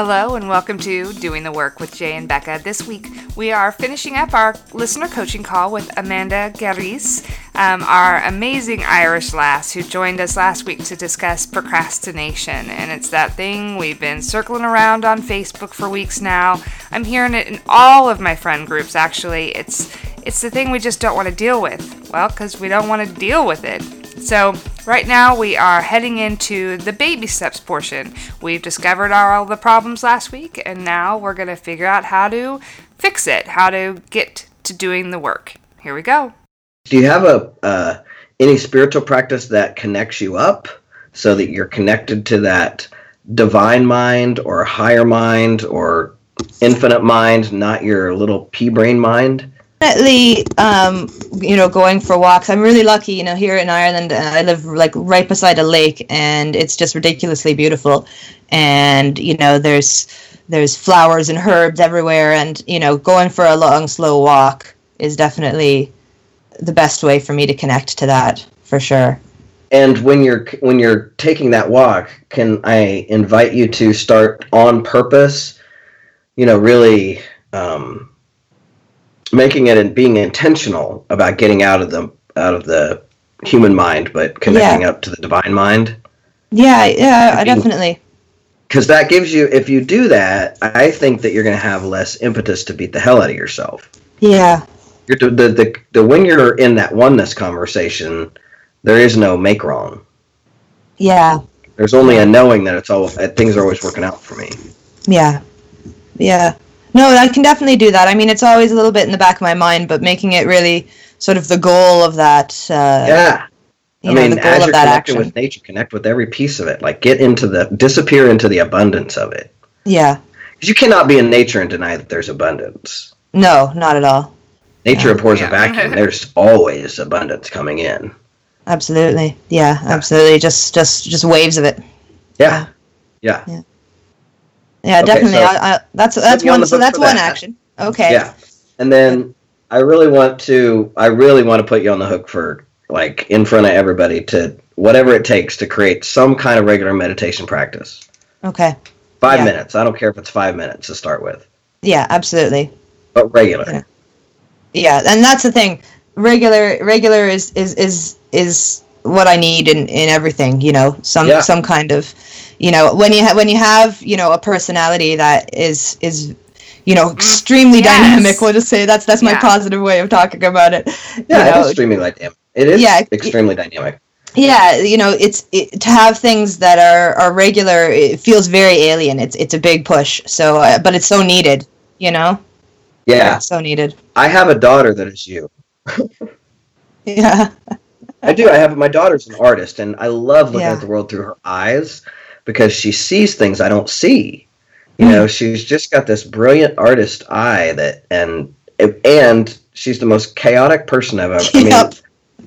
Hello and welcome to Doing the Work with Jay and Becca. This week we are finishing up our listener coaching call with Amanda Garis, um, our amazing Irish lass who joined us last week to discuss procrastination. And it's that thing we've been circling around on Facebook for weeks now. I'm hearing it in all of my friend groups actually. It's it's the thing we just don't want to deal with. Well, because we don't want to deal with it. So, right now we are heading into the baby steps portion. We've discovered all the problems last week, and now we're going to figure out how to fix it, how to get to doing the work. Here we go. Do you have a uh, any spiritual practice that connects you up so that you're connected to that divine mind or higher mind or infinite mind, not your little pea brain mind? Definitely um, you know going for walks. I'm really lucky you know here in ireland uh, i live like right beside a lake and it's just ridiculously beautiful. And you know there's there's flowers and herbs everywhere and you know going for a long slow walk is definitely the best way for me to connect to that for sure. And when you're when you're taking that walk can i invite you to start on purpose? You know really um, making it and being intentional about getting out of the out of the human mind, but connecting Yeah. up to the divine mind. yeah yeah I definitely Because that gives you, if you do that, I think that you're going to have less impetus to beat the hell out of yourself. yeah You're the, the, the, the when you're in that oneness conversation, there is no make wrong. yeah There's only a knowing that it's all that things are always working out for me. Yeah. Yeah. No, I can definitely do that. I mean, it's always a little bit in the back of my mind, but making it really sort of the goal of that, uh, Yeah. you I know, mean, the goal as of you're that connected action. with nature, connect with every piece of it. Like get into the disappear into the abundance of it. Yeah. Because you cannot be in nature and deny that there's abundance. No, not at all. Nature Yeah. abhors Yeah. a vacuum. There's always abundance coming in. Absolutely. Yeah, absolutely. Just, just, just waves of it. Yeah. Yeah. Yeah, Okay, definitely. so I, I, that's that's me on one. So that's one that. action. Okay. Yeah. And then I really want to I really want to put you on the hook for like in front of everybody to whatever it takes to create some kind of regular meditation practice. Okay. Five Yeah. minutes. I don't care if it's five minutes to start with. Yeah, absolutely. But regular. Yeah. Yeah, and that's the thing. Regular, regular is is is is what I need in in everything. You know, some Yeah. some kind of, you know, when you ha- when you have you know a personality that is is you know extremely Mm, Yes. dynamic. We'll just say that's that's my Yeah. positive way of talking about it. Yeah, you know, it is extremely dynamic. It is Yeah, it- extremely dynamic. yeah you know it's it, to have things that are are regular it feels very alien it's it's a big push so uh, but it's so needed you know Yeah. It's so needed I have a daughter that is you. yeah I do. I have my daughter's an artist, and I love looking Yeah. at the world through her eyes because she sees things I don't see. You hmm. know, she's just got this brilliant artist eye that, and and she's the most chaotic person I've ever. I mean, Yep.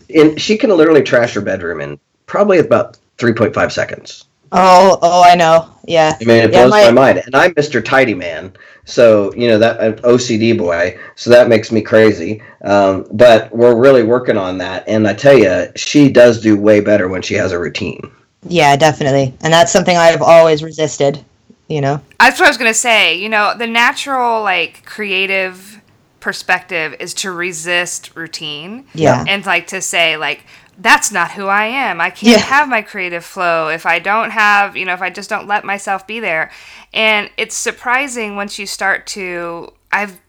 in, she can literally trash her bedroom in probably about three point five seconds. Oh oh i know yeah I mean, it Yeah, blows my- my mind. And I'm Mr. Tidy Man, so you know that an OCD boy. So that makes me crazy. Um, but we're really working on that. And I tell you, she does do way better when she has a routine. yeah definitely and that's something i've always resisted you know That's what I was gonna say. You know, the natural like creative perspective is to resist routine. Yeah. And like to say like that's not who I am. I can't Yeah. have my creative flow if I don't have, you know, if I just don't let myself be there. And it's surprising once you start to I've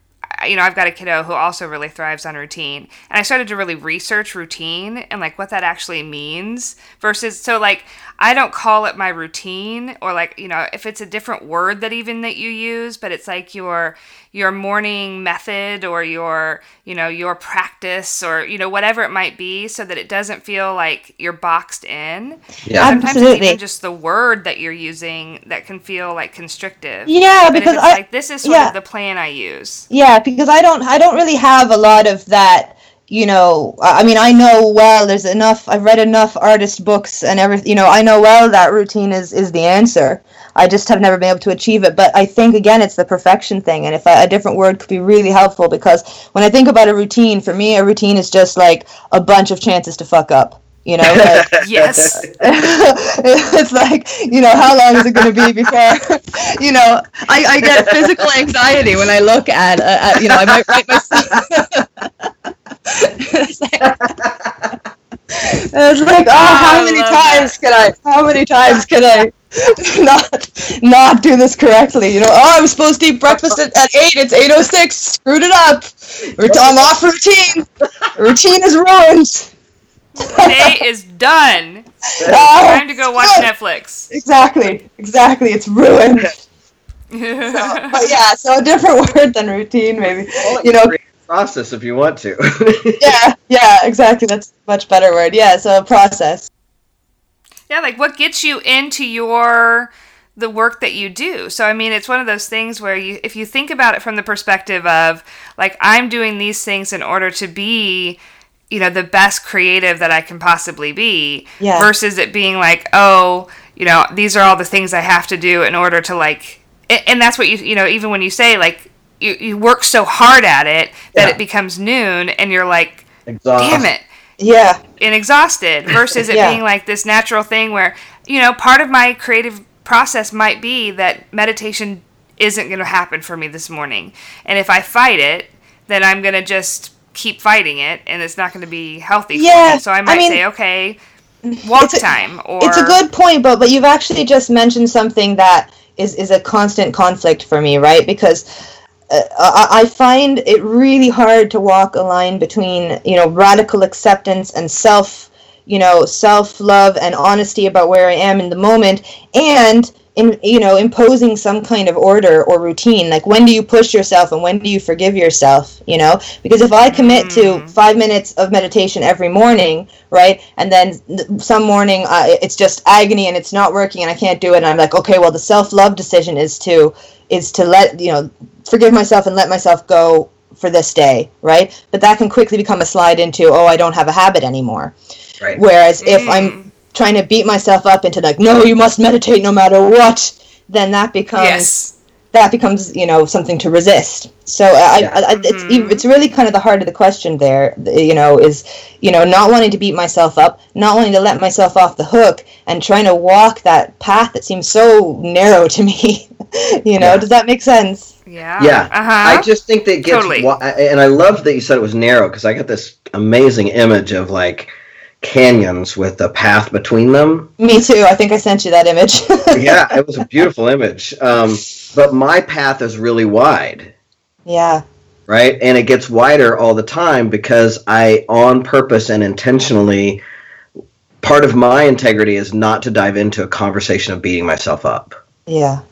you know, I've got a kiddo who also really thrives on routine. And I started to really research routine and like what that actually means versus so like I don't call it my routine or like, you know, if it's a different word that even that you use, but it's like your your morning method or your, you know, your practice or, you know, whatever it might be so that it doesn't feel like you're boxed in. Yeah. Sometimes it's Absolutely. even just the word that you're using that can feel like constrictive. Yeah, But because it's I- like this is sort yeah. of the plan I use. Yeah, because I don't I don't really have a lot of that, you know, I I mean I know well there's enough I've read enough artist books and everything, you know, I know well that routine is is the answer. I just have never been able to achieve it, but I think again it's the perfection thing and if a, a different word could be really helpful because when I think about a routine, for me a routine is just like a bunch of chances to fuck up. You know, like, Yes. it's like, you know, how long is it going to be before, you know, I, I get physical anxiety when I look at, uh, at you know, I might write myself. It's like, it's like, oh, how many love times can I, how many times can I not, not do this correctly? You know, oh, I'm supposed to eat breakfast at, at 8, it's 8.06, screwed it up. Ret- I'm off routine. Routine is ruined. Day is done. Oh, Time to go watch good. Netflix. Exactly, exactly. It's ruined. But yeah, so a different word than routine, maybe. You know, process if you want to. yeah, yeah, exactly. That's a much better word. Yeah, so a process. Yeah, like what gets you into your the work that you do. So I mean, it's one of those things where you if you think about it from the perspective of like I'm doing these things in order to be you know the best creative that I can possibly be Yeah. versus it being like, oh, you know, these are all the things I have to do in order to like and that's what you you know, even when you say like you, you work so hard at it that Yeah. it becomes noon and you're like, Exhaust. damn it Yeah, and exhausted versus it Yeah. being like this natural thing where you know part of my creative process might be that meditation isn't going to happen for me this morning and if i fight it then i'm going to just keep fighting it and it's not going to be healthy for Yeah, me so i I might mean, say okay walk it's a- time or it's a good point, but but you've actually just mentioned something that is is a constant conflict for me, right? Because Uh, I, I find it really hard to walk a line between you know radical acceptance and self you know self love and honesty about where I am in the moment and in you know imposing some kind of order or routine like when do you push yourself and when do you forgive yourself you know? Because if i commit to 5 minutes of meditation every morning right and then some morning uh, it's just agony and it's not working and i can't do it and i'm like okay well the self love decision is to is to let you know forgive myself and let myself go for this day right? But that can quickly become a slide into oh i don't have a habit anymore. Right. Whereas if I'm trying to beat myself up into like, no, you must meditate no matter what, then that becomes yes that becomes you know something to resist. So I, Yeah. I, I, it's it's really kind of the heart of the question there. You know, is you know not wanting to beat myself up, not wanting to let myself off the hook, and trying to walk that path that seems so narrow to me. you know, Yeah. does that make sense? yeah Yeah, uh-huh I just think that it gets, Totally. wa- and I love that you said it was narrow because I got this amazing image of like canyons with a path between them. Me too. I think I sent you that image. Yeah, it was a beautiful image. Um, but my path is really wide, yeah. right? And it gets wider all the time because I, on purpose and intentionally, part of my integrity is not to dive into a conversation of beating myself up. Yeah.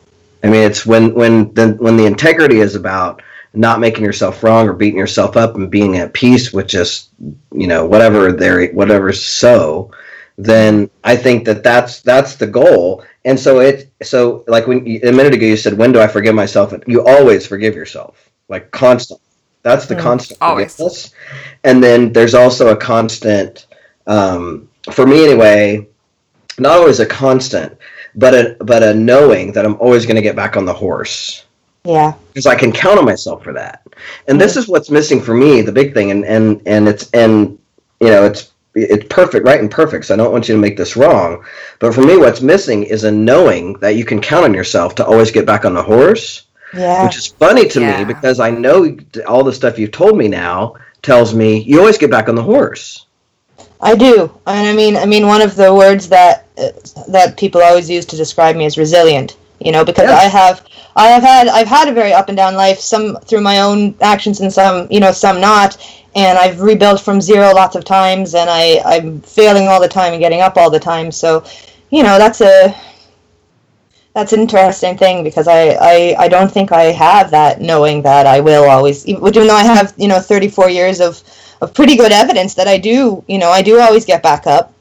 I mean, it's when when the when the integrity is about not making yourself wrong or beating yourself up and being at peace with just you know whatever there whatever's so. Then I think that that's that's the goal. And so it so like when you, a minute ago you said when do I forgive myself? You always forgive yourself like constant. That's the Mm. constant Always. forgiveness. And then there's also a constant um, for me anyway. Not always a constant, but a but a knowing that I'm always going to get back on the horse Yeah. because I can count on myself for that. And this is what's missing for me, the big thing, and and and it's and you know it's it's perfect, right and perfect. So I don't want you to make this wrong, but for me, what's missing is a knowing that you can count on yourself to always get back on the horse, Yeah. which is funny to Yeah. me because I know all the stuff you've told me now tells me you always get back on the horse. I do, and I mean, I mean, one of the words that uh, that people always use to describe me is resilient. You know, because. I have, I have had, I've had a very up and down life. Some through my own actions, and some, you know, some not. And I've rebuilt from zero lots of times, and I, I'm failing all the time and getting up all the time. So, you know, that's a, that's an interesting thing because I, I, I don't think I have that knowing that I will always, even though I have, you know, 34 years of of pretty good evidence that I do, you know, I do always get back up.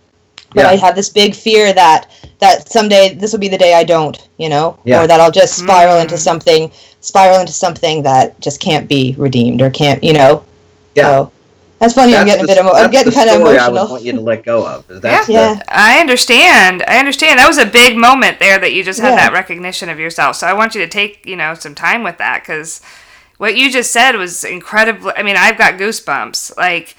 But Yeah. I have this big fear that that someday this will be the day I don't, you know, Yeah. or that I'll just spiral Mm. into something, spiral into something that just can't be redeemed or can't, you know. Yeah. So that's funny. I'm That's getting a bit emo- I'm getting the kind of story I emotional. would want you to let go of. is That's Yeah. the- I understand. I understand. That was a big moment there that you just had Yeah. that recognition of yourself. So I want you to take, you know, some time with that because what you just said was incredible. I mean, I've got goosebumps. Like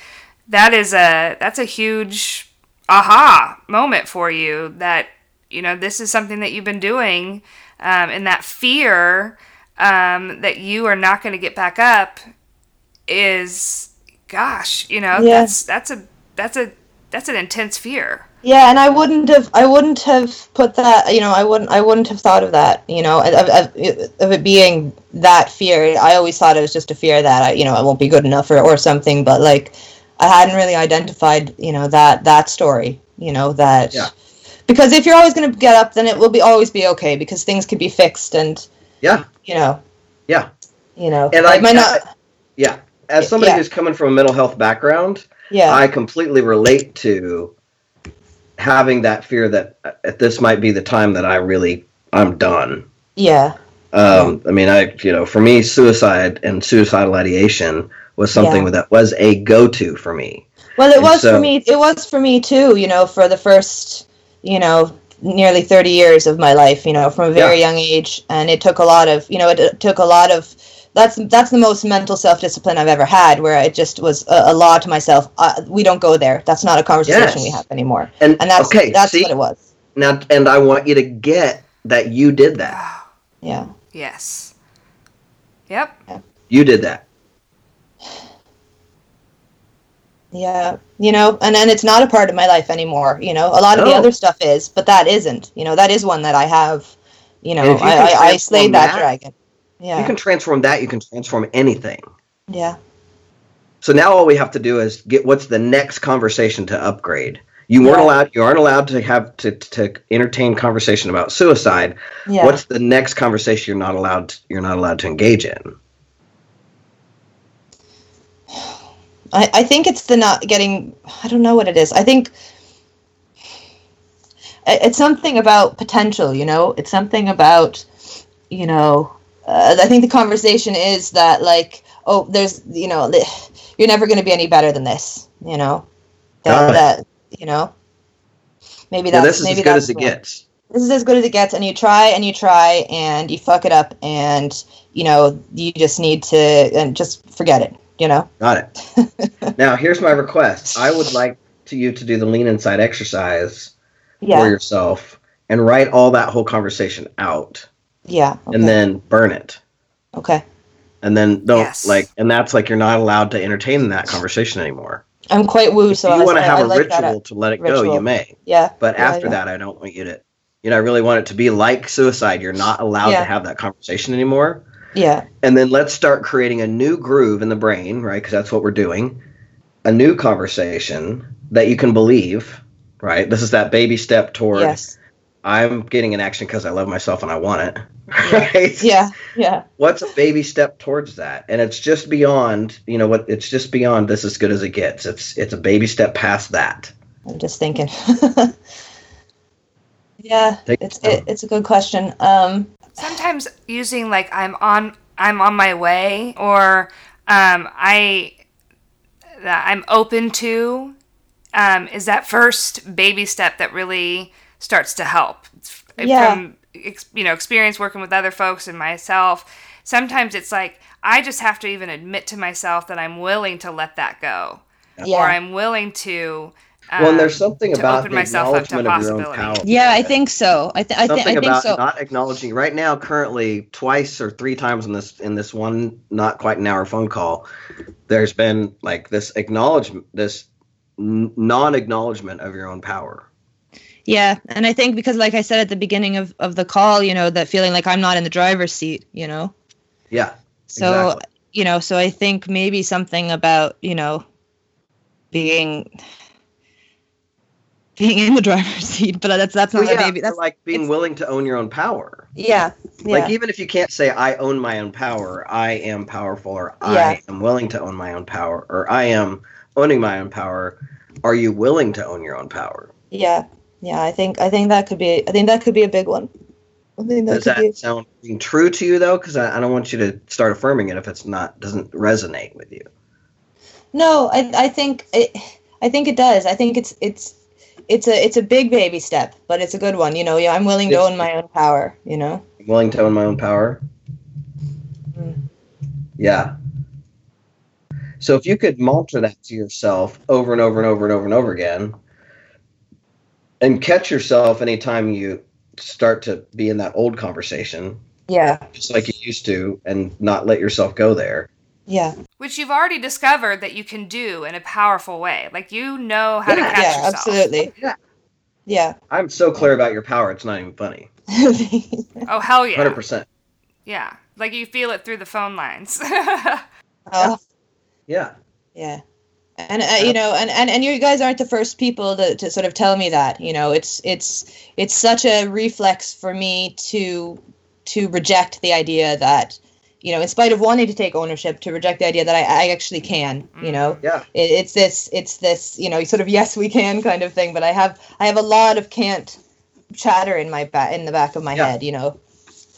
that is a that's a huge aha moment for you that you know this is something that you've been doing, um, and that fear um, that you are not going to get back up is, gosh, you know, Yeah. that's that's a that's a that's an intense fear. Yeah, and I wouldn't have, I wouldn't have put that, you know, I wouldn't, I wouldn't have thought of that, you know, of, of, of it being that fear. I always thought it was just a fear that I, you know, I won't be good enough or, or something. But like, I hadn't really identified, you know, that that story, you know, that Yeah. because if you're always going to get up, then it will be always be okay because things can be fixed and Yeah, you know, yeah. you know, And I- might not, Yeah. As somebody Yeah. who's coming from a mental health background, yeah, I completely relate to having that fear that uh, this might be the time that I really I'm done. yeah, Um, I mean, I you know, for me, suicide and suicidal ideation was something Yeah. that was a go-to for me. Well, it And was so- for me. It was for me too. You know, for the first, you know, nearly thirty years of my life. You know, from a very young age, and it took a lot of. You know, it, it took a lot of. That's that's the most mental self discipline I've ever had. Where it just was a, a law to myself. Uh, we don't go there. That's not a conversation Yes. we have anymore. And, And that's okay, that's see what it was. now, and I want you to get that you did that. Yeah. Yes. Yep. You did that. Yeah, you know, and then it's not a part of my life anymore. You know, a lot of the other stuff is, but that isn't. You know, that is one that I have. You know, you I, I, I slayed that, that, dragon. Yeah, You can transform that. You can transform anything. yeah, So now all we have to do is get what's the next conversation to upgrade. You weren't Yeah. allowed. You aren't allowed to have to, to entertain conversation about suicide. yeah. What's the next conversation you're not allowed? You're not allowed to engage in. I, I think it's the not getting. I don't know what it is. I think it's something about potential. You know, it's something about you know. Uh, I think the conversation is that like, oh, there's you know, you're never going to be any better than this. You know, that, that you know. Maybe Yeah, that's this is maybe as good as it what- gets. This is as good as it gets, and you try and you try and you fuck it up, and you know you just need to and just forget it. You know. Got it. now here's my request. I would like to you to do the lean inside exercise Yeah. for yourself and write all that whole conversation out, yeah. Okay. and then burn it. okay. And then don't Yes. like, and that's like you're not allowed to entertain that conversation anymore. I'm quite woo, so if you want to have I a like that. Uh, ritual to let it go, you may. Yeah. But yeah, after yeah. that, I don't want you to, you know, I really want it to be like suicide. You're not allowed Yeah. to have that conversation anymore. Yeah. And then let's start creating a new groove in the brain, right? Because that's what we're doing. A new conversation that you can believe, right? This is that baby step toward Yes. I'm getting an action because I love myself and I want it, right? Yeah. Yeah. What's a baby step towards that? And it's just beyond, you know, what it's just beyond this as good as it gets. It's it's a baby step past that. I'm just thinking. yeah. Take It's it, it's a good question. Um. Sometimes using like I'm on I'm on my way or um, I that I'm open to um, is that first baby step that really starts to help Yeah. from ex- you know experience working with other folks and myself. Sometimes it's like I just have to even admit to myself that I'm willing to let that go, Yeah. or I'm willing to. Um, well, and there's something to about open the myself up to acknowledgement of your own power. Yeah, I think so. I, th- I, th- something I think about so. not acknowledging right now currently twice or three times in this in this one not quite an hour phone call there's been like this acknowledgement this n- non-acknowledgement of your own power Yeah, and I think because, like I said at the beginning of, of the call, you know, that feeling like I'm not in the driver's seat, you know. yeah So Exactly. you know, so I think maybe something about you know being being in the driver's seat, but that's that's not Well, yeah, baby. That's like being willing to own your own power yeah, yeah, like even if you can't say i own my own power i am powerful or Yeah. i am willing to own my own power or i am owning my own power are you willing to own your own power yeah, yeah. I think I think that could be I think that could be a big one. I think that does that be. sound being true to you though because I, I don't want you to start affirming it if it's not doesn't resonate with you No, I I think it, I think it does. I think it's it's it's a it's a big baby step, but it's a good one. You know, yeah, I'm willing to own my own power. You know. I'm willing to own my own power Mm. yeah so if you could mantra that to yourself over and over and over and over and over again and catch yourself anytime you start to be in that old conversation, Yeah. just like you used to, and not let yourself go there. Yeah. Which you've already discovered that you can do in a powerful way. Like you know how to Yeah, catch yeah, yourself. absolutely. Yeah. Yeah. I'm so clear about your power; it's not even funny. Oh hell yeah. Hundred percent. Yeah. Like you feel it through the phone lines. oh, Yeah. yeah. And uh, you know, and, and and you guys aren't the first people to, to sort of tell me that. You know, it's it's it's such a reflex for me to to reject the idea that you know, in spite of wanting to take ownership, to reject the idea that I, I actually can. You know, Yeah. it, it's this it's this you know sort of yes we can kind of thing. But I have I have a lot of can't chatter in my back in the back of my Yeah. head. You know.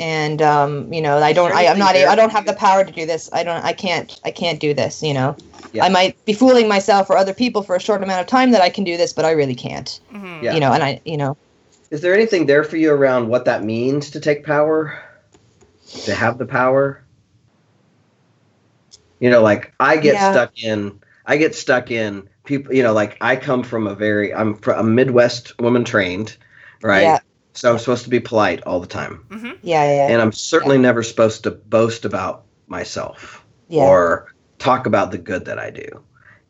And um, you know, I don't. I, I'm not. anything a- I there don't have the power to do this. I don't. I can't. I can't do this. You know. Yeah. I might be fooling myself or other people for a short amount of time that I can do this, but I really can't. Mhm. Yeah. You know, and I, you know, Is there anything there for you around what that means to take power? To have the power? You know, like I get Yeah. stuck in I get stuck in people you know, like I come from a very I'm from a Midwest woman trained, right? Yeah. So I'm supposed to be polite all the time. Mm-hmm. yeah, yeah, And I'm certainly never supposed to boast about myself yeah, or talk about the good that I do.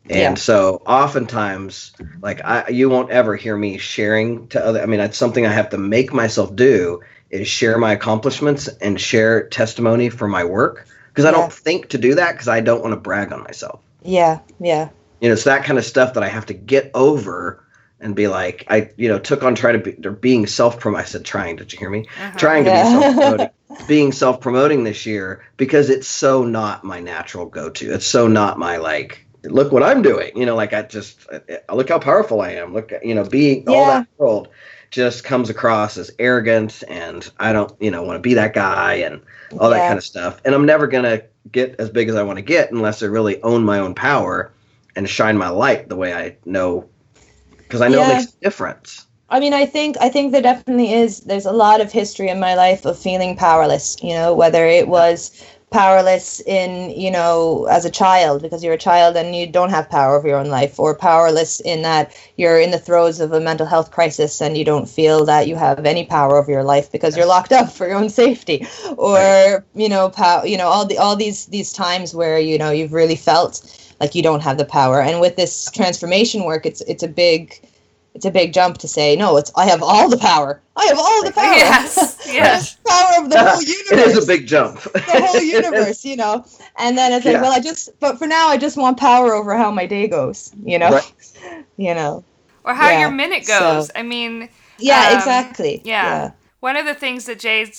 And Yeah. so oftentimes like I you won't ever hear me sharing to other I mean it's something I have to make myself do is share my accomplishments and share testimony for my work because I don't think to do that because I don't want to brag on myself. yeah, yeah, You know, it's that kind of stuff that I have to get over and be like I you know took on trying to be or being self promote I said trying did you hear me? Uh-huh. Trying to be self promoting being self promoting this year because it's so not my natural go to. It's so not my like. Look what I'm doing. You know, like I just I- look how powerful I am. Look, you know, being all that world just comes across as arrogant, and I don't, you know, want to be that guy and all that kind of stuff. And I'm never gonna get as big as I want to get unless I really own my own power and shine my light the way I know, because I know Yeah. it makes a difference. I mean, I think I think there definitely is. There's a lot of history in my life of feeling powerless. You know, whether it was powerless in you know as a child because you're a child and you don't have power over your own life, or powerless in that you're in the throes of a mental health crisis and you don't feel that you have any power over your life because you're locked up for your own safety, or you know, pow- you know all the all these these times where you know you've really felt like you don't have the power. And with this transformation work, it's it's a big it's a big jump to say no. It's I have all the power. I have all the power. Yes. Yes. power of the whole universe. it is a big jump. the whole universe, you know. And then it's like, Yeah. well, I just, but for now, I just want power over how my day goes, you know. Right. You know. Or how Yeah, your minute so- goes. I mean, Yeah, Um, exactly. yeah. one of the things that Jay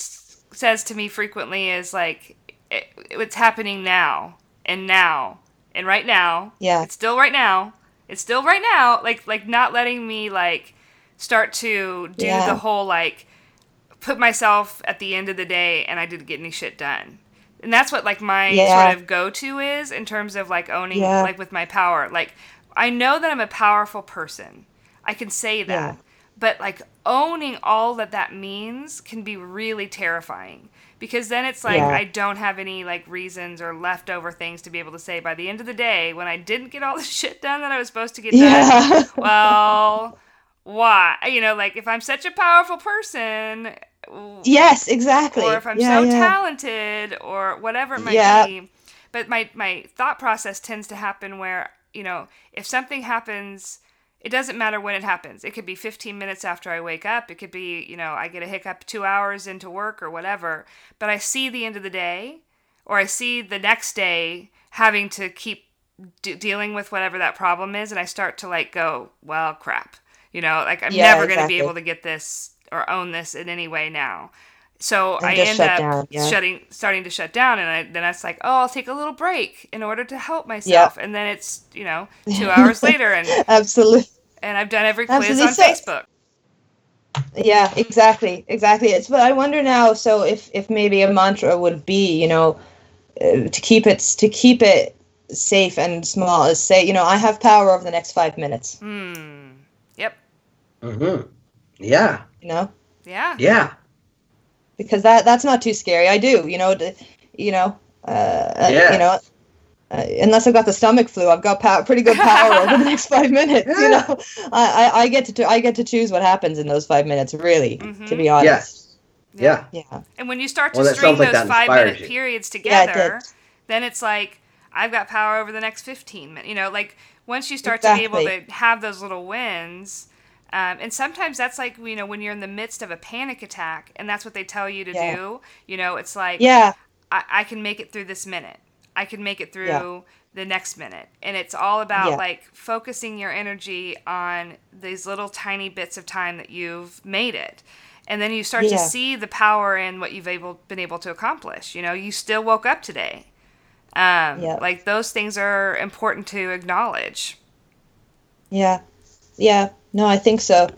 says to me frequently is like, it, it's happening now and now and right now. Yeah. It's still right now. It's still right now. Like, like not letting me like start to do Yeah. the whole like put myself at the end of the day and I didn't get any shit done. And that's what like my Yeah. sort of go to is in terms of like owning Yeah. like with my power. Like I know that I'm a powerful person. I can say that. But like owning all that that means can be really terrifying because then it's like Yeah. I don't have any like reasons or leftover things to be able to say by the end of the day when I didn't get all the shit done that I was supposed to get done Yeah. well, why? You know, like if I'm such a powerful person, yes, exactly. or if I'm yeah, so talented, or whatever it might Yeah. be. But my my thought process tends to happen where you know if something happens. It doesn't matter when it happens. It could be 15 minutes after I wake up. It could be, you know, I get a hiccup two hours into work or whatever. But I see the end of the day, or I see the next day having to keep d- dealing with whatever that problem is and i start to like go well crap you know like i'm Yeah, never going to be able to get this or own this in any way now so And i end up down, yeah. shutting starting to shut down and I, then it's like oh i'll take a little break in order to help myself and then it's you know two hours later and Absolutely. And i've done every quiz Absolutely. on So- facebook Yeah, exactly, exactly. It's but I wonder now. So if if maybe a mantra would be, you know, uh, to keep it to keep it safe and small is say, you know, I have power over the next five minutes. hmm yep hmm Yeah, You know, yeah yeah, because that that's not too scary. I do, you know, d- you know, uh, Yeah. you know, uh, unless I've got the stomach flu, I've got pow- pretty good power over the next five minutes. You know, I, I, I get to I get to choose what happens in those five minutes. Really, Mhm. to be honest. Yes. Yeah. Yeah. And when you start to Well, string like those five minute you. periods Yeah, it together, did. then it's like I've got power over the next 15 minutes. You know, like once you start to be able to have those little wins, um, and sometimes that's like you know when you're in the midst of a panic attack, and that's what they tell you to Yeah. do. You know, it's like Yeah. I, I can make it through this minute. I can make it through Yeah. the next minute. And it's all about Yeah. like focusing your energy on these little tiny bits of time that you've made it. And then you start to see the power in what you've able been able to accomplish. You know, you still woke up today. Um, Yeah. Like those things are important to acknowledge. Yeah, yeah. No, I think so.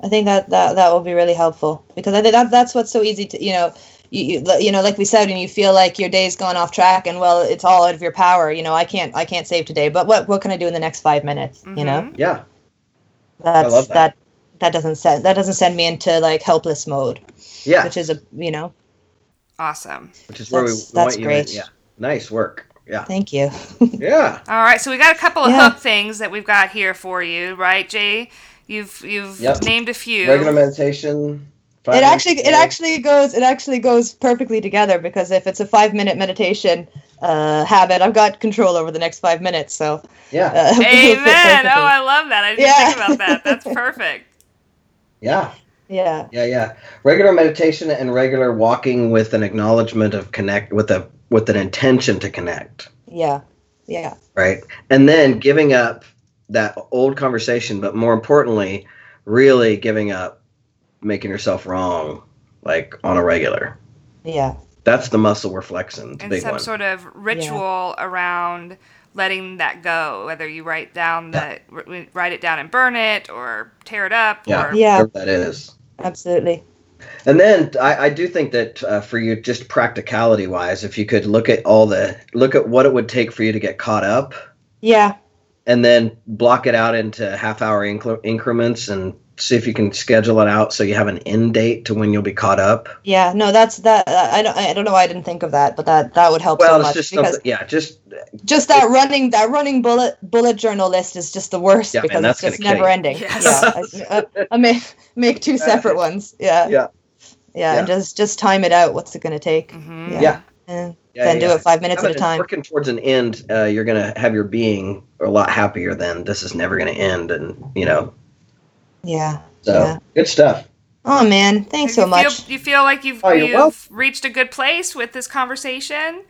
I think that that that will be really helpful because I think that that's what's so easy to you know. You, you, you know like we said and you feel like your day's gone off track and well it's all out of your power you know i can't i can't save today but what what can i do in the next five minutes you know Mhm. Yeah. that's love that. that that doesn't send that doesn't send me into like helpless mode Yeah. which is a you know Awesome. Which is where we, That's- we want that's you great. Yeah. Nice work. Yeah. thank you Yeah. All right, so we got a couple of Yeah. hook things that we've got here for you, right, Jay? You've you've Yep. named a few. Regular meditation. Five it actually a it actually goes it actually goes perfectly together because if it's a five minute meditation uh, habit i've got control over the next five minutes so Yeah. uh, Amen. Oh, I love that. I didn't Yeah. think about that. That's perfect. Yeah. yeah Yeah, yeah. Regular meditation and regular walking with an acknowledgement of connect with a with an intention to connect, yeah yeah right? And then giving up that old conversation, but more importantly, really giving up making yourself wrong like on a regular. yeah That's the muscle we're flexing. The And big some one. sort of ritual around letting that go, whether you write down the r- write it down and burn it, or tear it up, yeah. or Yeah. That is. absolutely And then I, I do think that uh, for you, just practicality wise, if you could look at all the look at what it would take for you to get caught up, yeah and then block it out into half hour incre- increments and see if you can schedule it out so you have an end date to when you'll be caught up. yeah no that's that i don't i don't know why i didn't think of that but that that would help Well, so it's much just because something. Yeah, just just that running that running bullet bullet journal list is just the worst Yeah, man, because that's it's just never you. ending Yes. yeah I, I, I make make two separate ones yeah Yeah. yeah, and just just time it out what's it going to take Mhm. yeah, Yeah. and yeah, then do yeah. it five minutes at a time Working towards an end, uh, you're gonna have your being a lot happier than this is never gonna end, and you know. Yeah So Yeah. good stuff. oh man thanks so you much Feel, you feel like you've, Oh, you're you've reached a good place with this conversation.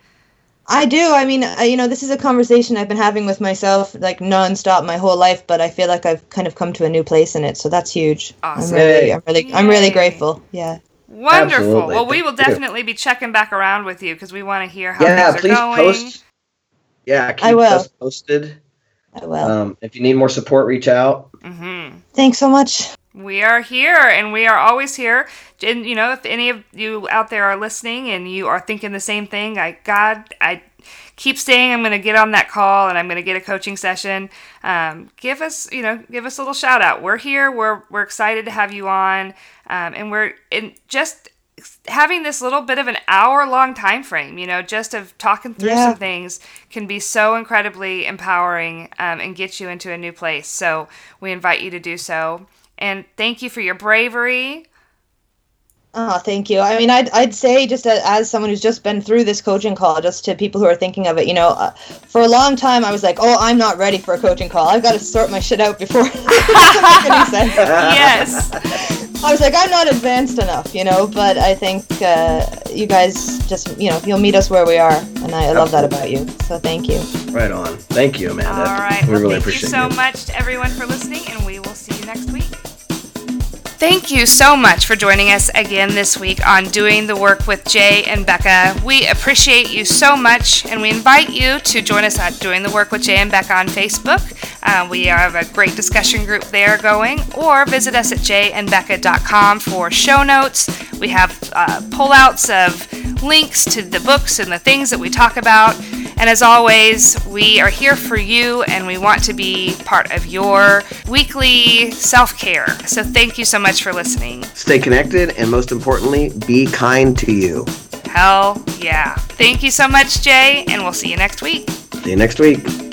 I do. I mean, I, you know, this is a conversation I've been having with myself like nonstop my whole life, but I feel like I've kind of come to a new place in it, so that's huge. Awesome. I'm really, I'm really, I'm really grateful. Yeah. Wonderful. Absolutely. Well, we will definitely be checking back around with you because we want to hear how Yeah, things are please going. post. Yeah, keep I will. us posted. I will. Um, if you need more support, reach out. hmm Thanks so much. We are here and we are always here. And, you know, if any of you out there are listening and you are thinking the same thing, I, God, I keep saying I'm going to get on that call and I'm going to get a coaching session. Um, give us, you know, give us a little shout out. We're here. We're, we're excited to have you on. Um, and we're in just having this little bit of an hour long time frame, you know, just of talking through Yeah. some things can be so incredibly empowering um, and get you into a new place. So we invite you to do so. And thank you for your bravery. Oh, thank you. I mean, I'd, I'd say just as someone who's just been through this coaching call, just to people who are thinking of it, you know, uh, for a long time I was like, oh, I'm not ready for a coaching call. I've got to sort my shit out before. Doesn't any sense. yes. I was like, I'm not advanced enough, you know, but I think uh, you guys just, you know, you'll meet us where we are, and I, I love that about you. So thank you. Right on. Thank you, Amanda. All right. We Well, really thank you so you. much to everyone for listening, and we will see you next week. Thank you so much for joining us again this week on Doing the Work with Jay and Becca. We appreciate you so much, and we invite you to join us at Doing the Work with Jay and Becca on Facebook. Uh, we have a great discussion group there going, or visit us at jayandbecca.com for show notes. We have uh, pullouts of links to the books and the things that we talk about. And as always, we are here for you and we want to be part of your weekly self care. So thank you so much for listening. Stay connected and most importantly, be kind to you. Hell yeah. Thank you so much, Jay, and we'll see you next week. See you next week.